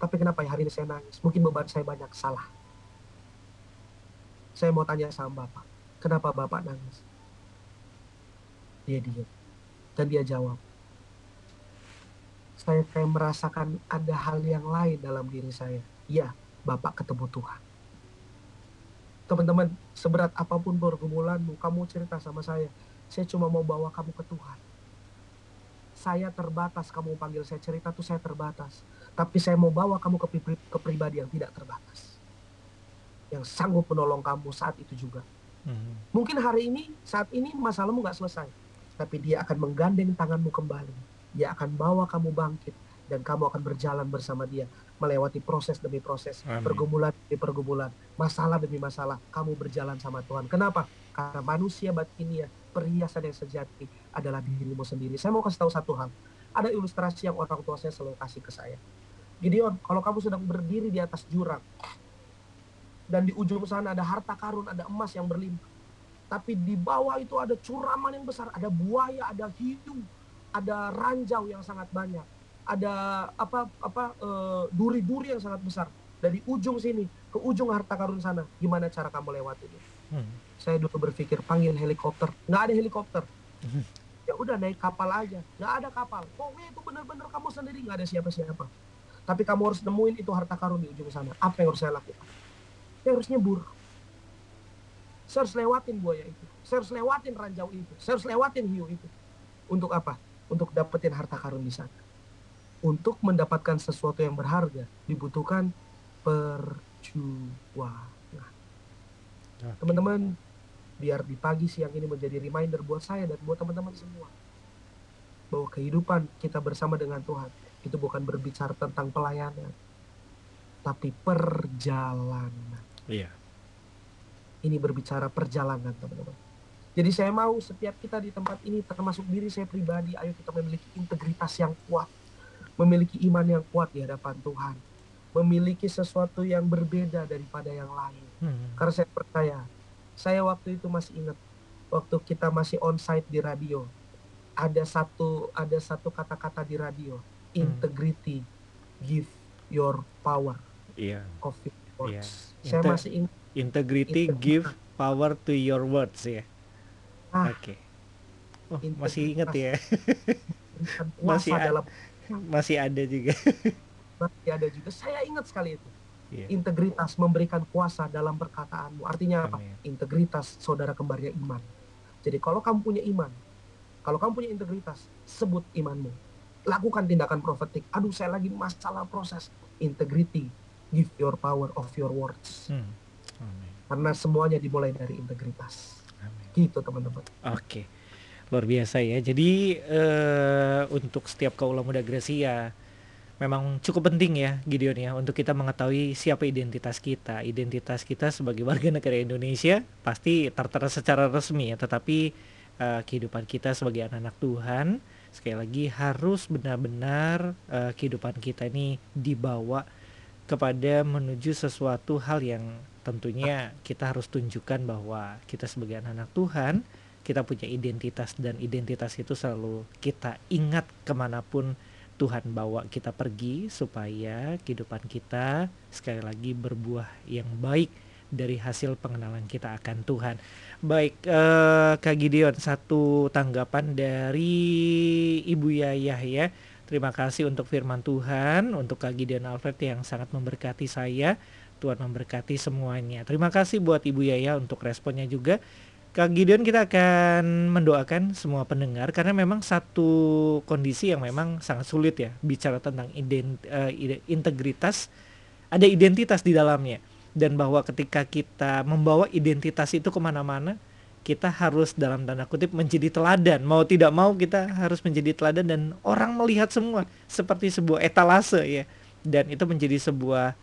Tapi kenapa ya hari ini saya nangis? Mungkin beban saya banyak salah. Saya mau tanya sama bapak kenapa bapak nangis? Dia diam. Dan dia jawab saya kayak merasakan ada hal yang lain dalam diri saya ya bapak ketemu Tuhan teman-teman seberat apa pun pergumulanmu kamu cerita sama saya saya cuma mau bawa kamu ke Tuhan. Saya terbatas, kamu panggil saya cerita tuh saya terbatas. Tapi saya mau bawa kamu ke, pri- ke pribadi yang tidak terbatas. Yang sanggup menolong kamu saat itu juga. Hmm. Mungkin hari ini, saat ini masalahmu nggak selesai. Tapi dia akan menggandeng tanganmu kembali. Dia akan bawa kamu bangkit. Dan kamu akan berjalan bersama dia. Melewati proses demi proses. Amin. Pergumulan demi pergumulan. Masalah demi masalah. Kamu berjalan sama Tuhan. Kenapa? Karena manusia batinnya, perhiasan yang sejati adalah dirimu sendiri. Saya mau kasih tahu satu hal. Ada ilustrasi yang orang tua saya selalu kasih ke saya. Gideon, kalau kamu sedang berdiri di atas jurang, dan di ujung sana ada harta karun, ada emas yang berlimpah. Tapi di bawah itu ada curaman yang besar, ada buaya, ada hiu. Ada ranjau yang sangat banyak, ada apa apa eh, duri-duri yang sangat besar dari ujung sini ke ujung harta karun sana. Gimana cara kamu lewat ini? Hmm. Saya dulu berpikir panggil helikopter, nggak ada helikopter. Hmm. Ya udah naik kapal aja, nggak ada kapal. Pokoknya itu benar-benar kamu sendiri nggak ada siapa-siapa. Tapi kamu harus nemuin itu harta karun di ujung sana. Apa yang harus saya lakukan? Saya harus nyebur. Saya harus lewatin buaya itu. Saya harus lewatin ranjau itu. Saya harus lewatin hiu itu. Untuk apa? Untuk dapetin harta karun di sana. Untuk mendapatkan sesuatu yang berharga dibutuhkan perjuangan. Teman-teman, biar di pagi siang ini menjadi reminder buat saya dan buat teman-teman semua bahwa kehidupan kita bersama dengan Tuhan itu bukan berbicara tentang pelayanan, tapi perjalanan. Iya. Ini berbicara perjalanan, teman-teman. Jadi saya mau setiap kita di tempat ini, termasuk diri saya pribadi, ayo kita memiliki integritas yang kuat, memiliki iman yang kuat di hadapan Tuhan, memiliki sesuatu yang berbeda daripada yang lain. Hmm. Karena saya percaya, saya waktu itu masih ingat, waktu kita masih onsite di radio, ada satu ada satu kata-kata di radio, integrity, give your power Iya. of your words. Iya. Saya Inte- masih ingat Integrity Integritas. give power to your words ya. Ah. Oke. Oh, masih inget ya. Masih ada. dalam masih ada juga. masih ada juga. Saya ingat sekali itu. Iya. Integritas memberikan kuasa dalam perkataanmu. Artinya apa? Amin. Integritas saudara kembarnya iman. Jadi kalau kamu punya iman, kalau kamu punya integritas, sebut imanmu. Lakukan tindakan profetik. Aduh, saya lagi masalah proses. Integrity, give your power of your words. Hmm. Amin. Karena semuanya dimulai dari integritas. Gitu teman-teman. Oke, luar biasa ya. Jadi eh, untuk setiap kaula muda Gracia memang cukup penting ya Gideon ya untuk kita mengetahui siapa identitas kita. Identitas kita sebagai warga negara Indonesia pasti tertera secara resmi ya, tetapi eh, kehidupan kita sebagai anak-anak Tuhan sekali lagi harus benar-benar eh, kehidupan kita ini dibawa kepada menuju sesuatu hal yang tentunya kita harus tunjukkan bahwa kita sebagai anak-anak Tuhan kita punya identitas dan identitas itu selalu kita ingat ke mana pun Tuhan bawa kita pergi supaya kehidupan kita sekali lagi berbuah yang baik dari hasil pengenalan kita akan Tuhan. Baik, eh, Kak Gideon satu tanggapan dari Ibu Yayah ya. Terima kasih untuk firman Tuhan, untuk Kak Gideon Alfred yang sangat memberkati saya. Tuhan memberkati semuanya. Terima kasih buat Ibu Yaya untuk responnya juga. Kak Gideon kita akan mendoakan semua pendengar karena memang satu kondisi yang memang sangat sulit ya bicara tentang ident, ide- integritas ada identitas di dalamnya dan bahwa ketika kita membawa identitas itu ke mana-mana kita harus dalam tanda kutip menjadi teladan mau tidak mau kita harus menjadi teladan dan orang melihat semua seperti sebuah etalase ya dan itu menjadi sebuah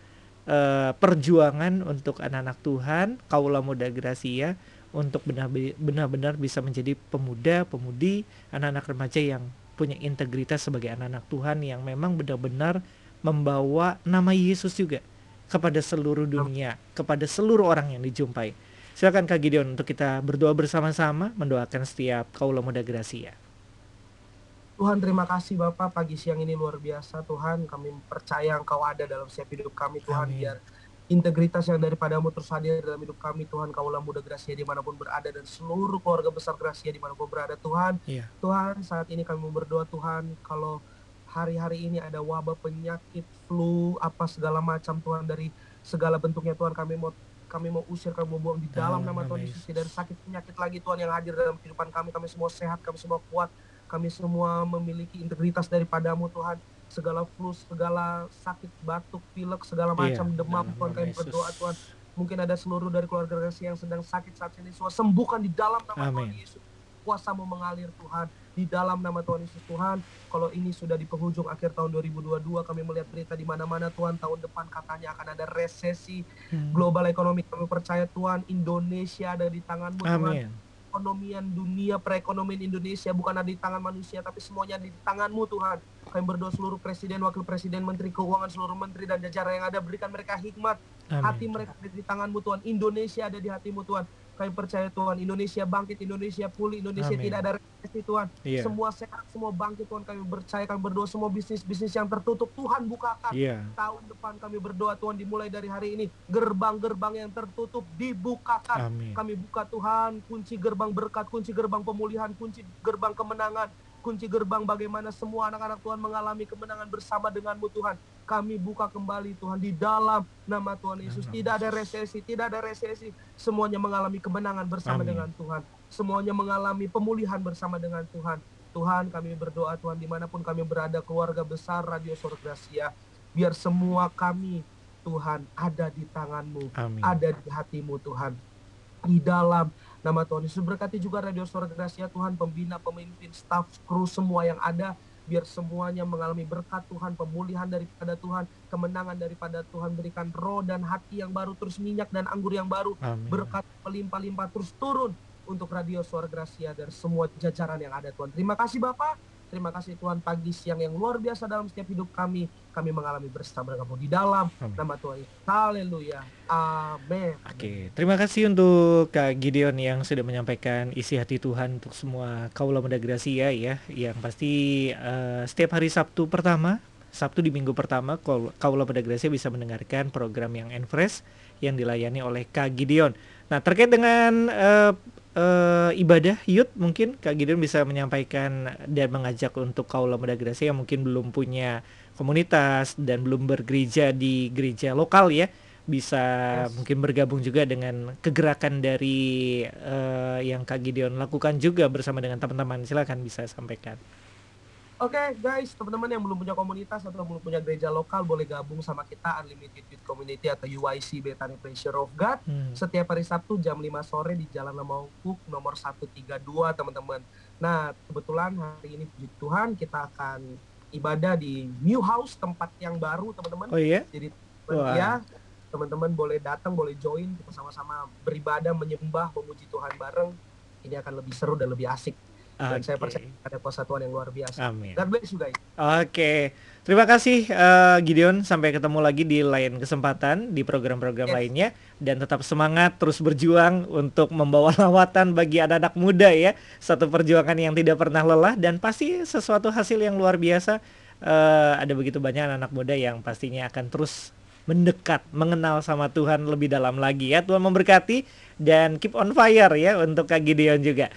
eh, perjuangan untuk anak-anak Tuhan kaula muda Gracia untuk benar- benar-benar bisa menjadi pemuda, pemudi, anak-anak remaja yang punya integritas sebagai anak-anak Tuhan yang memang benar-benar membawa nama Yesus juga kepada seluruh dunia, kepada seluruh orang yang dijumpai. Silakan Kak Gideon untuk kita berdoa bersama-sama mendoakan setiap kaula muda Gracia. Tuhan terima kasih Bapak. Pagi siang ini luar biasa. Tuhan kami percaya Engkau ada dalam setiap hidup kami Tuhan. Amin. biar integritas yang daripadamu terus hadir dalam hidup kami Tuhan. Kaulah muda Gracia di mana pun berada dan seluruh keluarga besar Gracia di mana pun berada Tuhan. Iya. Tuhan saat ini kami berdoa Tuhan kalau hari-hari ini ada wabah penyakit flu apa segala macam Tuhan dari segala bentuknya Tuhan kami mau kami mau usir kami mau buang di dalam Dalam nama Tuhan Yesus. Yesus. Dari sakit penyakit lagi Tuhan yang hadir dalam kehidupan kami. Kami semua sehat kami semua kuat kami semua memiliki integritas daripadamu Tuhan. Segala flu segala sakit batuk pilek segala macam Iya, demam Tuhan kami berdoa Tuhan. Mungkin ada seluruh dari keluarga Gracia yang sedang sakit saat ini semua sembuhkan di dalam nama Tuhan Amin. Yesus. Kuasamu mengalir Tuhan di dalam nama Tuhan Yesus Tuhan. Kalau ini sudah di penghujung akhir tahun 2022 kami melihat berita di mana-mana Tuhan tahun depan katanya akan ada resesi. Hmm. global ekonomi kami percaya Tuhan Indonesia ada di tanganmu Tuhan. Amin. Perekonomian dunia, perekonomian Indonesia bukan ada di tangan manusia, tapi semuanya di tanganmu Tuhan. Kami berdoa seluruh presiden, wakil presiden, menteri keuangan, seluruh menteri dan jajaran yang ada, berikan mereka hikmat, Amin. Hati mereka ada di tanganmu Tuhan. Indonesia ada di hatimu Tuhan. Kami percaya Tuhan, Indonesia bangkit, Indonesia pulih, Indonesia Amin. tidak ada resesi Tuhan. Iya. Semua sehat, semua bangkit Tuhan. Kami percaya, kami berdoa semua bisnis-bisnis yang tertutup Tuhan bukakan. Iya. Tahun depan kami berdoa Tuhan dimulai dari hari ini gerbang-gerbang yang tertutup dibukakan. Amin. Kami buka Tuhan kunci gerbang berkat, kunci gerbang pemulihan, kunci gerbang kemenangan, kunci gerbang bagaimana semua anak-anak Tuhan mengalami kemenangan bersama denganmu Tuhan. Kami buka kembali Tuhan di dalam nama Tuhan Yesus. Tidak ada resesi, tidak ada resesi. Semuanya mengalami kemenangan bersama Amin. dengan Tuhan. Semuanya mengalami pemulihan bersama dengan Tuhan. Tuhan kami berdoa Tuhan di mana pun kami berada keluarga besar Radio Sorgasia. Biar semua kami Tuhan ada di tanganmu Amin. ada di hatimu Tuhan. Di dalam nama Tuhan Yesus berkati juga Radio Suara Gracia Tuhan, pembina, pemimpin, staff, kru semua yang ada. Biar semuanya mengalami berkat Tuhan, pemulihan daripada Tuhan, kemenangan daripada Tuhan. Berikan roh dan hati yang baru, terus minyak dan anggur yang baru. Amin. Berkat melimpah-limpah terus turun untuk Radio Suara Gracia dan semua jajaran yang ada Tuhan. Terima kasih Bapak. Terima kasih Tuhan pagi siang yang luar biasa dalam setiap hidup kami. Kami mengalami bersama dengan kamu di dalam Amin. nama Tuhan. Haleluya. Amin. Oke, terima kasih untuk Kak Gideon yang sudah menyampaikan isi hati Tuhan untuk semua kaula muda Gracia ya, yang pasti eh, setiap hari Sabtu pertama, Sabtu di minggu pertama, kaul- kaula muda Gracia bisa mendengarkan program yang Enfresh yang dilayani oleh Kak Gideon. Nah, terkait dengan eh, eh, ibadah youth, mungkin Kak Gideon bisa menyampaikan dan mengajak untuk kaula muda Gracia yang mungkin belum punya komunitas dan belum bergereja di gereja lokal ya bisa Yes. mungkin bergabung juga dengan kegerakan dari eh, yang Kak Gideon lakukan juga bersama dengan teman-teman. Silakan bisa sampaikan. Oke guys, teman-teman yang belum punya komunitas atau belum punya gereja lokal boleh gabung sama kita Unlimited Youth Community atau UIC Bethany Pressure of God Hmm. setiap hari Sabtu jam 5 sore di Jalan Lemauku nomor 132 teman-teman. Nah, kebetulan hari ini puji Tuhan kita akan ibadah di New House tempat yang baru teman-teman. Oh iya? Jadi Wah. ya teman-teman boleh datang, boleh join kita sama-sama beribadah, menyembah, memuji Tuhan bareng. Ini akan lebih seru dan lebih asik. Dan saya percaya ada kuasa Tuhan yang luar biasa. Amin. God bless you guys. Oke. Terima kasih eh, Gideon. Sampai ketemu lagi di lain kesempatan di program-program Yes. lainnya dan tetap semangat terus berjuang untuk membawa lawatan bagi anak-anak muda ya. Satu perjuangan yang tidak pernah lelah dan pasti sesuatu hasil yang luar biasa. Eh, ada begitu banyak anak muda yang pastinya akan terus mendekat, mengenal sama Tuhan lebih dalam lagi ya. Tuhan memberkati dan keep on fire ya untuk Kak Gideon juga.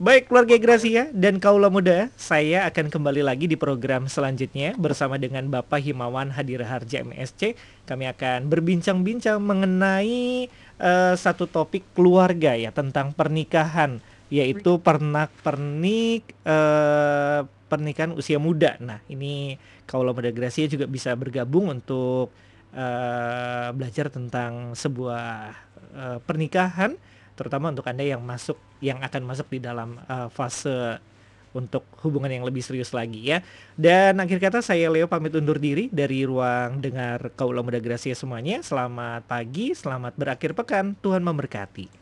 Baik keluarga Gracia dan kaula muda, saya akan kembali lagi di program selanjutnya bersama dengan Bapak Himawan Hadiraharja MSC. Kami akan berbincang-bincang mengenai eh, satu topik keluarga ya tentang pernikahan, yaitu pernak-pernik eh, pernikahan usia muda. Nah, ini kaula muda Gracia juga bisa bergabung untuk eh, belajar tentang sebuah eh, pernikahan terutama untuk Anda yang masuk yang akan masuk di dalam uh, fase untuk hubungan yang lebih serius lagi ya. Dan akhir kata saya Leo pamit undur diri dari ruang dengar Kaula Muda Gracia semuanya. Selamat pagi, selamat berakhir pekan. Tuhan memberkati.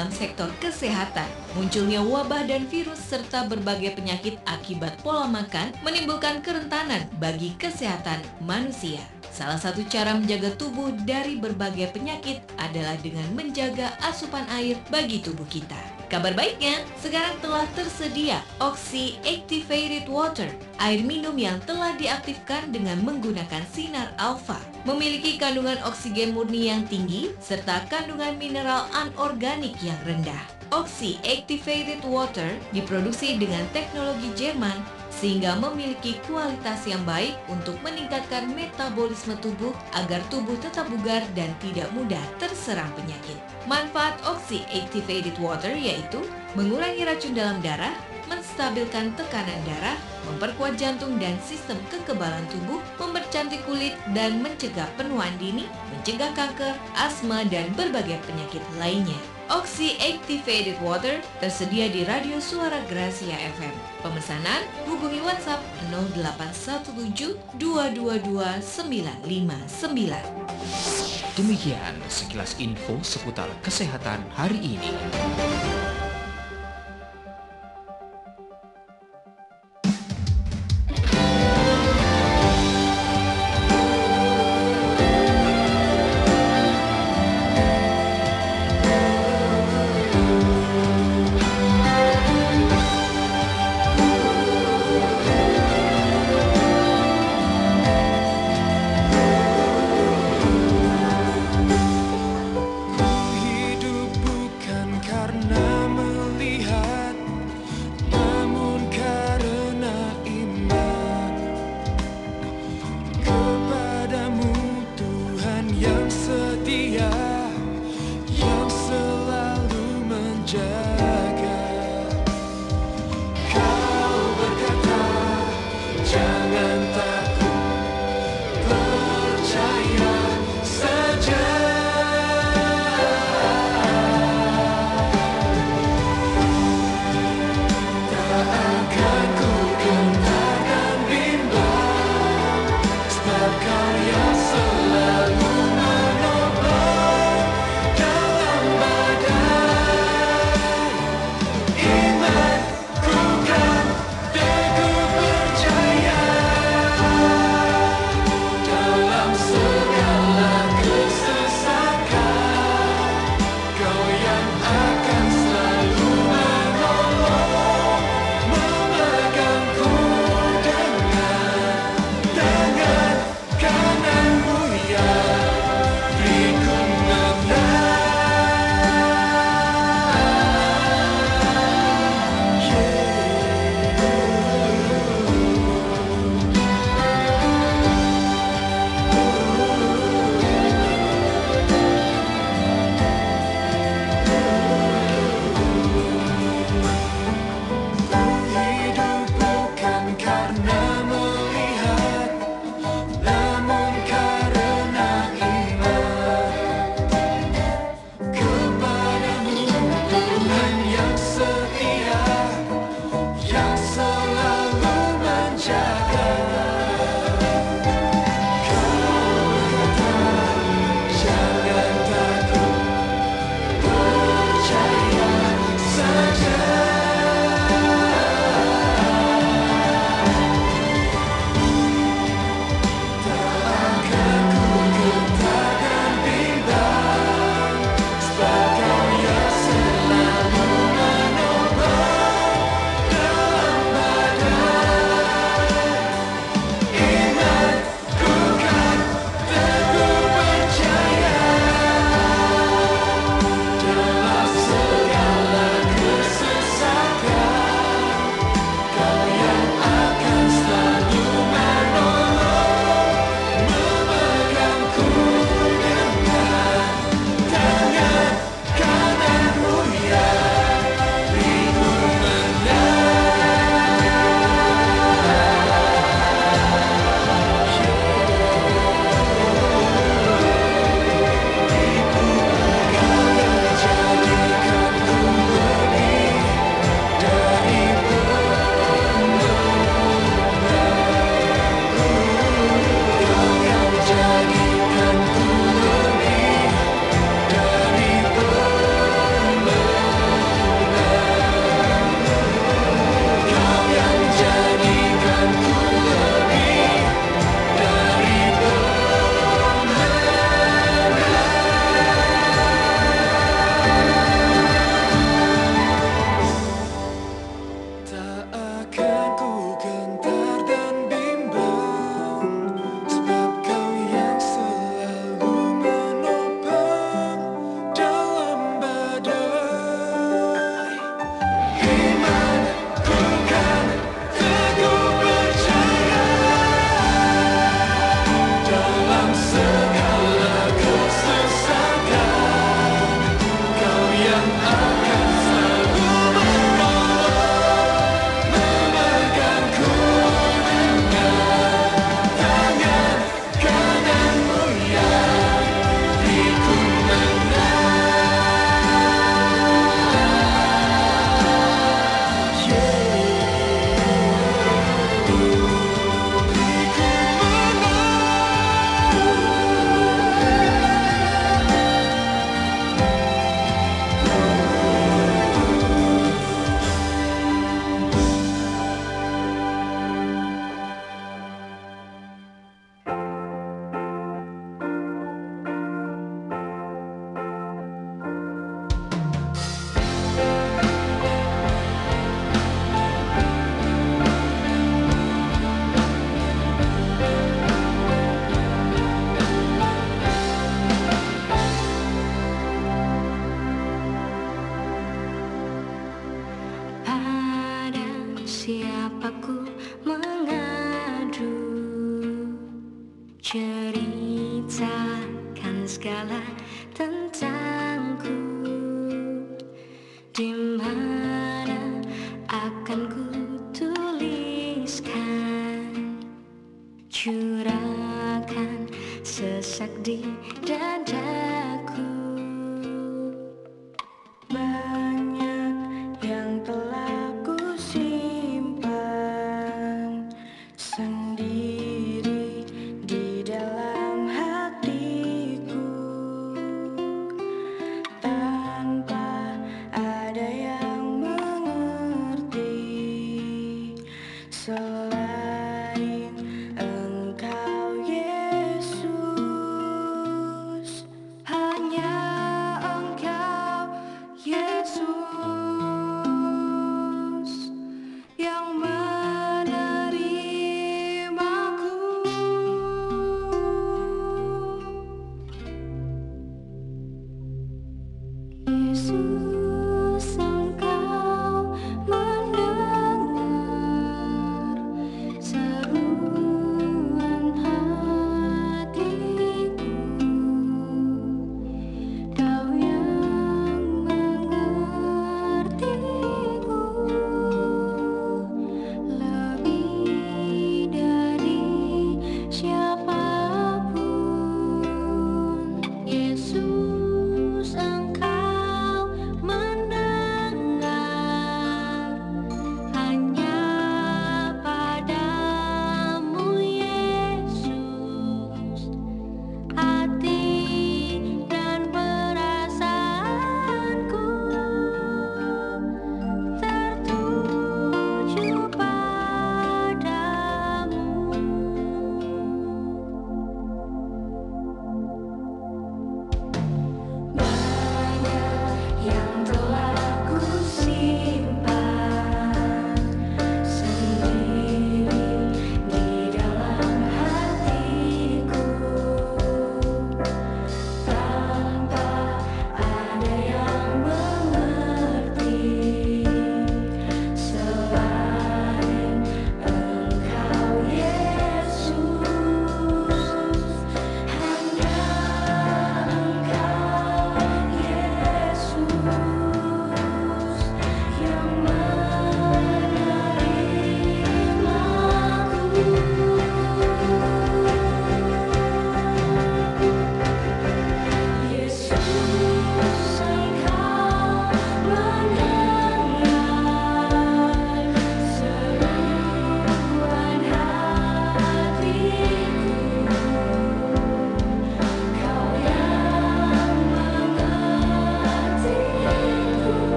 Dalam sektor kesehatan. Munculnya wabah dan virus serta berbagai penyakit akibat pola makan menimbulkan kerentanan bagi kesehatan manusia. Salah satu cara menjaga tubuh dari berbagai penyakit adalah dengan menjaga asupan air bagi tubuh kita. Kabar baiknya, sekarang telah tersedia Oxy Activated Water, air minum yang telah diaktifkan dengan menggunakan sinar alfa. Memiliki kandungan oksigen murni yang tinggi serta kandungan mineral anorganik yang rendah. Oxy Activated Water diproduksi dengan teknologi Jerman sehingga memiliki kualitas yang baik untuk meningkatkan metabolisme tubuh agar tubuh tetap bugar dan tidak mudah terserang penyakit. Manfaat Oxy Activated Water yaitu mengurangi racun dalam darah, menstabilkan tekanan darah, memperkuat jantung dan sistem kekebalan tubuh, mempercantik kulit dan mencegah penuaan dini, mencegah kanker, asma dan berbagai penyakit lainnya. Oxy Activated Water tersedia di Radio Suara Gracia FM. Pemesanan hubungi WhatsApp 0817 222 959. Demikian sekilas info seputar kesehatan hari ini.